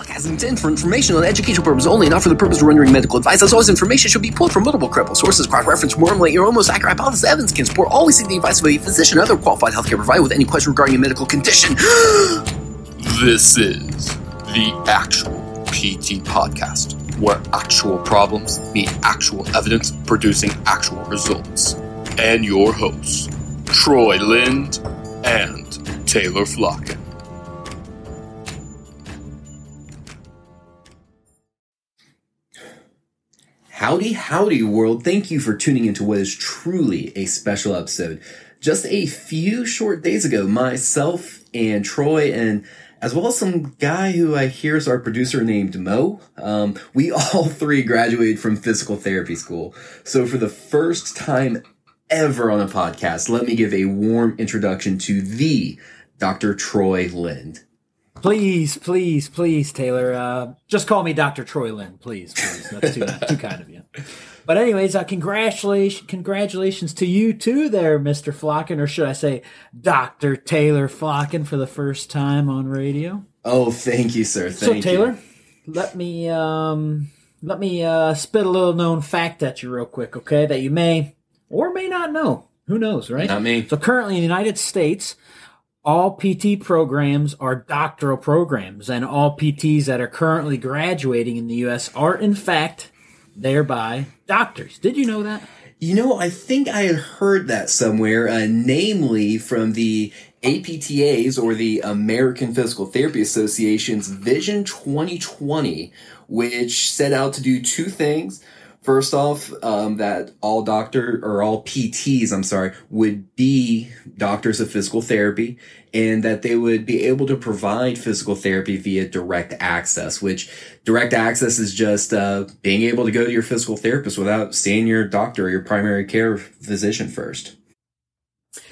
podcast is intended for informational and educational purposes only, not for the purpose of rendering medical advice. As always, information should be pulled from multiple credible sources, cross-reference, formulate your own most accurate hypothesis. Evidence can support. Always seek the advice of a physician or other qualified healthcare provider with any question regarding a medical condition. This is the actual PT podcast, where actual problems meet actual evidence, producing actual results. And your hosts, Troy Lind and Taylor Flocken. Howdy, howdy, world. Thank you for tuning into what is truly a special episode. Just a few short days ago, myself and Troy and as well as some guy who I hear is our producer named Mo. Um, we all three graduated from physical therapy school. So for the first time ever on a podcast, let me give a warm introduction to the Dr. Troy Lind. Please, please, please, Taylor. Uh, just call me Dr. Troy Lind, please, please. That's too, too kind of you. But anyways, uh, congratulations, congratulations to you too, there, Mister Flocken, or should I say, Doctor Taylor Flocken, for the first time on radio. Oh, thank you, sir. Thank so, Taylor, you. let me um, let me uh, spit a little known fact at you real quick, okay? That you may or may not know. Who knows, right? Not me. So currently in the United States, all PT programs are doctoral programs, and all PTs that are currently graduating in the U.S. are, in fact, thereby doctors. Did you know that? You know, I think I had heard that somewhere, uh, namely from the APTA's or the American Physical Therapy Association's Vision 2020, which set out to do two things. First off, um, that all doctor or all PTs, I'm sorry, would be doctors of physical therapy and that they would be able to provide physical therapy via direct access, which direct access is just, uh, being able to go to your physical therapist without seeing your doctor or your primary care physician first.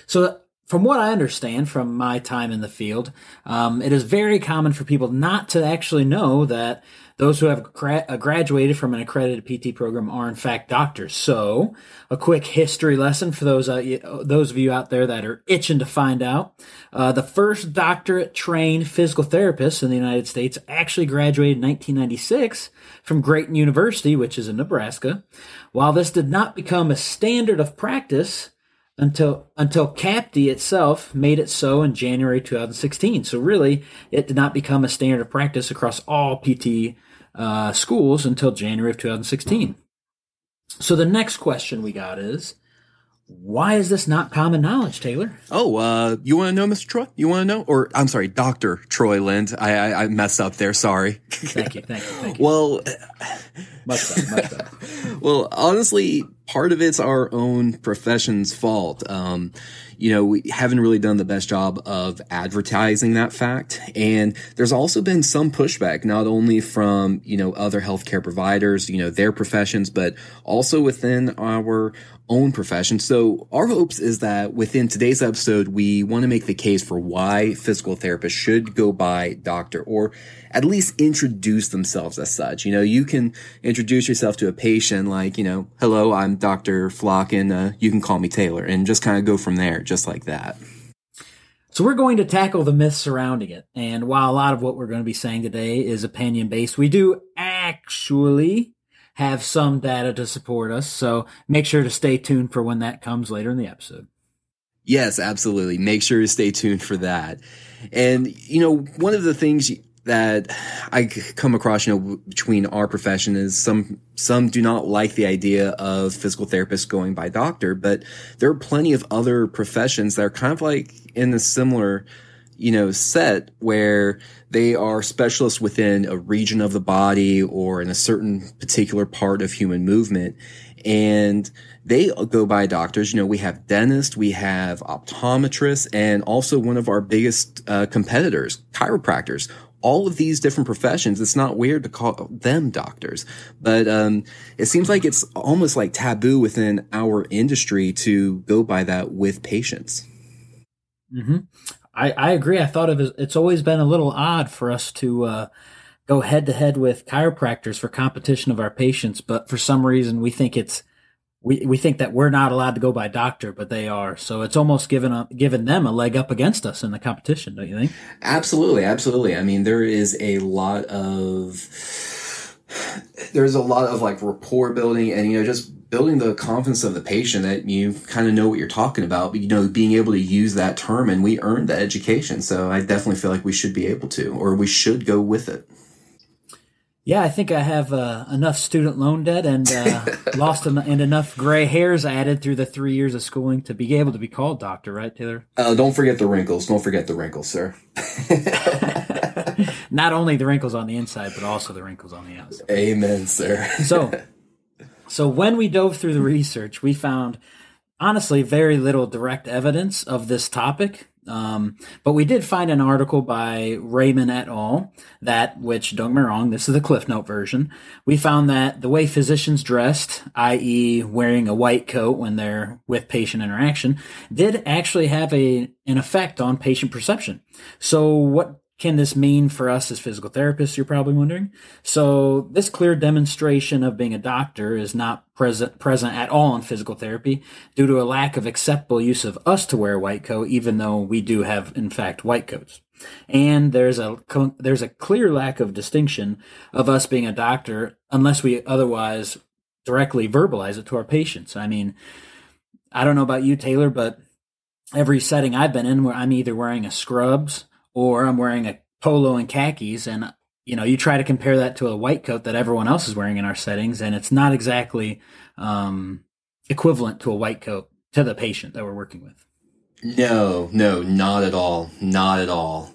So from what I understand from my time in the field, um, it is very common for people not to actually know that those who have gra- uh, graduated from an accredited PT program are in fact doctors. So, a quick history lesson for those uh, those of you out there that are itching to find out. Uh, the first doctorate trained physical therapist in the United States actually graduated in 1996 from Creighton University, which is in Nebraska. While this did not become a standard of practice, until until CAPTE itself made it so in January 2016. So really, it did not become a standard of practice across all PT uh, schools until January of 2016. So the next question we got is, why is this not common knowledge, Taylor? Oh, uh, you want to know, Mr. Troy? You want to know? Or I'm sorry, Doctor Troy Lind. I, I, I messed up there. Sorry. Thank you. Thank you. Thank you. well, much better. Much better. well, honestly, part of it's our own profession's fault. Um, you know, we haven't really done the best job of advertising that fact. And there's also been some pushback, not only from, you know, other healthcare providers, you know, their professions, but also within our own profession. So our hopes is that within today's episode, we want to make the case for why physical therapists should go by doctor or at least introduce themselves as such. You know, you can introduce yourself to a patient like, you know, hello, I'm Dr. Flocken uh, you can call me Taylor and just kind of go from there, just like that. So we're going to tackle the myths surrounding it. And while a lot of what we're going to be saying today is opinion based, we do actually have some data to support us. So make sure to stay tuned for when that comes later in the episode. Yes, absolutely. Make sure to stay tuned for that. And, you know, one of the things that I come across, you know, between our profession is some, some do not like the idea of physical therapists going by doctor, but there are plenty of other professions that are kind of like in a similar, you know, set where they are specialists within a region of the body or in a certain particular part of human movement. And they go by doctors. You know, we have dentists, we have optometrists, and also one of our biggest uh, competitors, chiropractors. All of these different professions, it's not weird to call them doctors, but um, it seems like it's almost like taboo within our industry to go by that with patients. Mm-hmm. I, I agree. I thought of it, it's always been a little odd for us to uh, go head to head with chiropractors for competition of our patients, but for some reason we think it's we, we think that we're not allowed to go by doctor, but they are. So it's almost given a, given them a leg up against us in the competition, don't you think? Absolutely, absolutely. I mean, there is a lot of there's a lot of like rapport building and you know just building the confidence of the patient that you kind of know what you're talking about but you know being able to use that term and we earned that education so i definitely feel like we should be able to or we should go with it yeah, I think I have uh, enough student loan debt and uh, lost en- and enough gray hairs added through the three years of schooling to be able to be called doctor, right, Taylor? Uh, don't forget the wrinkles. Don't forget the wrinkles, sir. Not only the wrinkles on the inside, but also the wrinkles on the outside. Amen, sir. so, so when we dove through the research, we found honestly very little direct evidence of this topic um, but we did find an article by Raymond et al. that, which don't get me wrong, this is the Cliff Note version. We found that the way physicians dressed, i.e., wearing a white coat when they're with patient interaction, did actually have a an effect on patient perception. So, what can this mean for us as physical therapists? You're probably wondering. So this clear demonstration of being a doctor is not present present at all in physical therapy due to a lack of acceptable use of us to wear a white coat, even though we do have in fact white coats. And there's a there's a clear lack of distinction of us being a doctor unless we otherwise directly verbalize it to our patients. I mean, I don't know about you, Taylor, but every setting I've been in where I'm either wearing a scrubs or I'm wearing a polo and khakis and you know you try to compare that to a white coat that everyone else is wearing in our settings and it's not exactly um, equivalent to a white coat to the patient that we're working with. No no not at all not at all.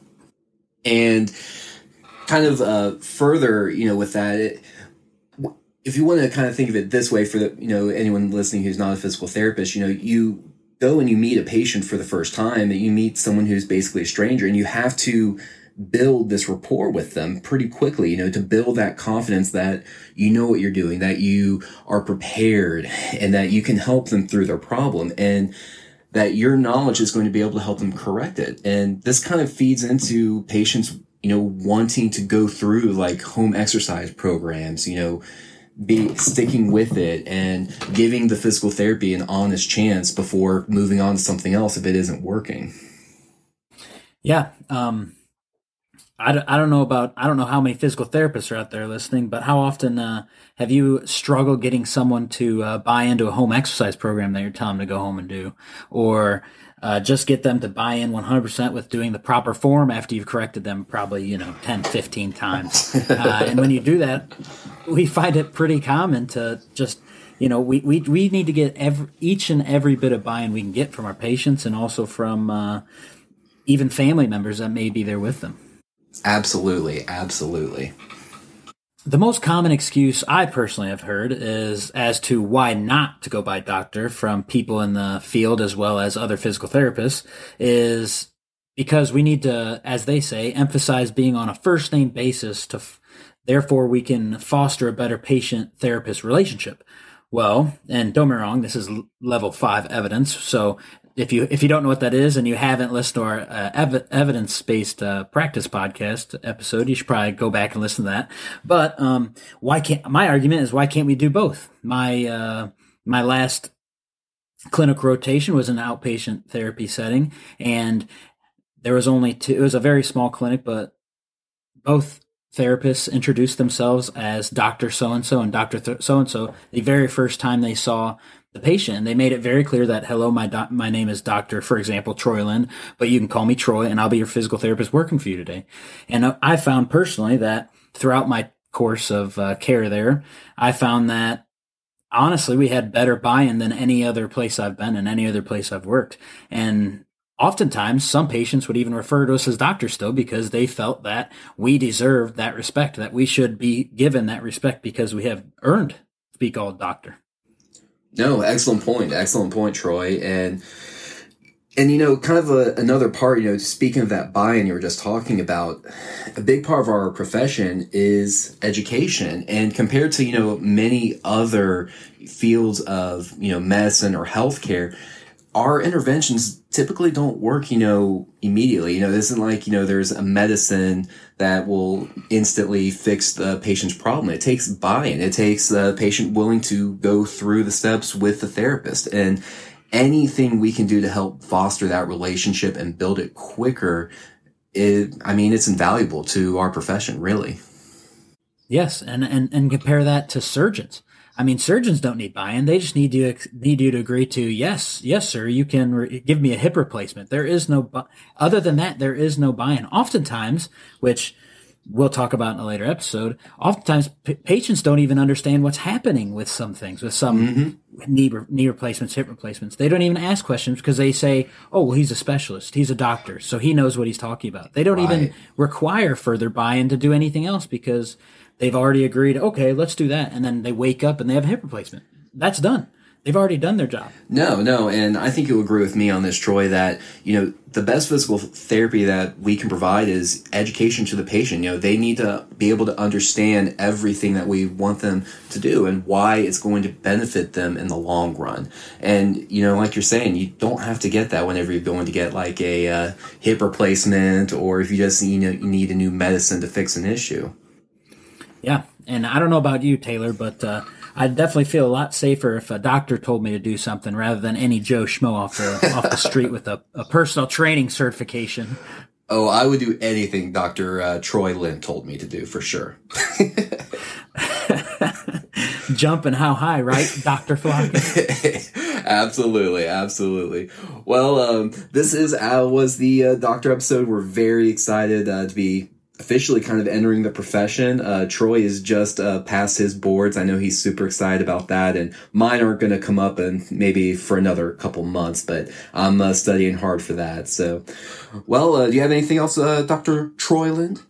And kind of uh, further you know with that it, if you want to kind of think of it this way for the you know anyone listening who's not a physical therapist you know you go and you meet a patient for the first time, that you meet someone who's basically a stranger, and you have to build this rapport with them pretty quickly, you know, to build that confidence that you know what you're doing, that you are prepared, and that you can help them through their problem. And that your knowledge is going to be able to help them correct it. And this kind of feeds into patients, you know, wanting to go through like home exercise programs, you know, be sticking with it and giving the physical therapy an honest chance before moving on to something else if it isn't working. Yeah. Um, I, I don't know about, I don't know how many physical therapists are out there listening, but how often uh, have you struggled getting someone to uh, buy into a home exercise program that you're telling them to go home and do? Or uh, just get them to buy in 100% with doing the proper form after you've corrected them probably, you know, 10, 15 times. Uh, and when you do that, we find it pretty common to just, you know, we, we, we need to get every, each and every bit of buy-in we can get from our patients and also from uh, even family members that may be there with them. Absolutely. Absolutely. The most common excuse I personally have heard is as to why not to go by doctor from people in the field as well as other physical therapists is because we need to, as they say, emphasize being on a first name basis to, f- therefore we can foster a better patient therapist relationship. Well, and don't be wrong, this is level five evidence. So if you if you don't know what that is and you haven't listened to our uh, ev- evidence based uh, practice podcast episode, you should probably go back and listen to that. But um, why can't my argument is why can't we do both? My uh, my last clinical rotation was an outpatient therapy setting, and there was only two. It was a very small clinic, but both therapists introduced themselves as Doctor So and So and Doctor So and So the very first time they saw the patient. They made it very clear that, hello, my my name is Dr. for example, Troy Lind, but you can call me Troy and I'll be your physical therapist working for you today. And I found personally that throughout my course of uh, care there, I found that honestly, we had better buy-in than any other place I've been and any other place I've worked. And oftentimes some patients would even refer to us as doctors still because they felt that we deserved that respect, that we should be given that respect because we have earned to be called doctor. No, excellent point. Excellent point, Troy. And and you know, kind of a, another part, you know, speaking of that buy-in you were just talking about, a big part of our profession is education. And compared to, you know, many other fields of, you know, medicine or healthcare, our interventions typically don't work, you know, immediately. You know, this isn't like, you know, there's a medicine that will instantly fix the patient's problem. It takes buy-in. It takes the patient willing to go through the steps with the therapist. And anything we can do to help foster that relationship and build it quicker, it, I mean, it's invaluable to our profession, really. Yes. And, and, and compare that to surgeons. I mean, surgeons don't need buy-in. They just need you need you to agree to yes, yes, sir. You can re- give me a hip replacement. There is no bu- other than that. There is no buy-in. Oftentimes, which we'll talk about in a later episode. Oftentimes, p- patients don't even understand what's happening with some things, with some Mm-hmm. knee re- knee replacements, hip replacements. They don't even ask questions because they say, "Oh, well, he's a specialist. He's a doctor, so he knows what he's talking about." They don't even require further buy-in to do anything else because they've already agreed. Okay, let's do that, and then they wake up and they have a hip replacement. That's done. They've already done their job. No, no, and I think you'll agree with me on this, Troy, that, you know, the best physical therapy that we can provide is education to the patient. You know, they need to be able to understand everything that we want them to do and why it's going to benefit them in the long run. And, you know, like you're saying, you don't have to get that whenever you're going to get like a uh, hip replacement or if you just, you know, you need a new medicine to fix an issue. Yeah, and I don't know about you, Taylor, but uh, I'd definitely feel a lot safer if a doctor told me to do something rather than any Joe schmo off the off the street with a, a personal training certification. Oh, I would do anything Dr. Uh, Troy Lind told me to do for sure. Jumping how high, right, Doctor Flock? absolutely, absolutely. Well, um, this is uh, was the uh, doctor episode. We're very excited uh, to be officially kind of entering the profession. Uh, Troy is just uh, past his boards. I know he's super excited about that, and mine aren't going to come up and maybe for another couple months, but I'm uh, studying hard for that. So, well, uh, do you have anything else, uh, Doctor Troy Lind?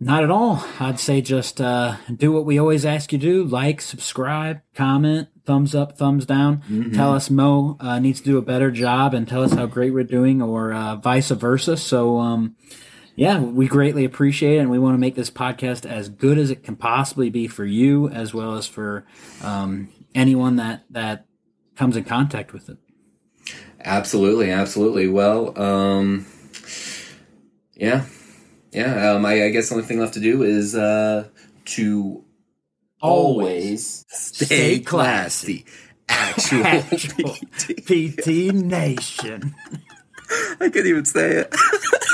Not at all. I'd say just uh, do what we always ask you to do: like, subscribe, comment, thumbs up, thumbs down. Tell us Mo uh, needs to do a better job, and tell us how great we're doing, or uh, vice versa. So, um, yeah, we greatly appreciate it, and we want to make this podcast as good as it can possibly be for you, as well as for um, anyone that that comes in contact with it. Absolutely, absolutely. Well, um, yeah, yeah. Um, I, I guess the only thing left to do is uh, to always stay classy. Actual, Actual PT Nation. I couldn't even say it.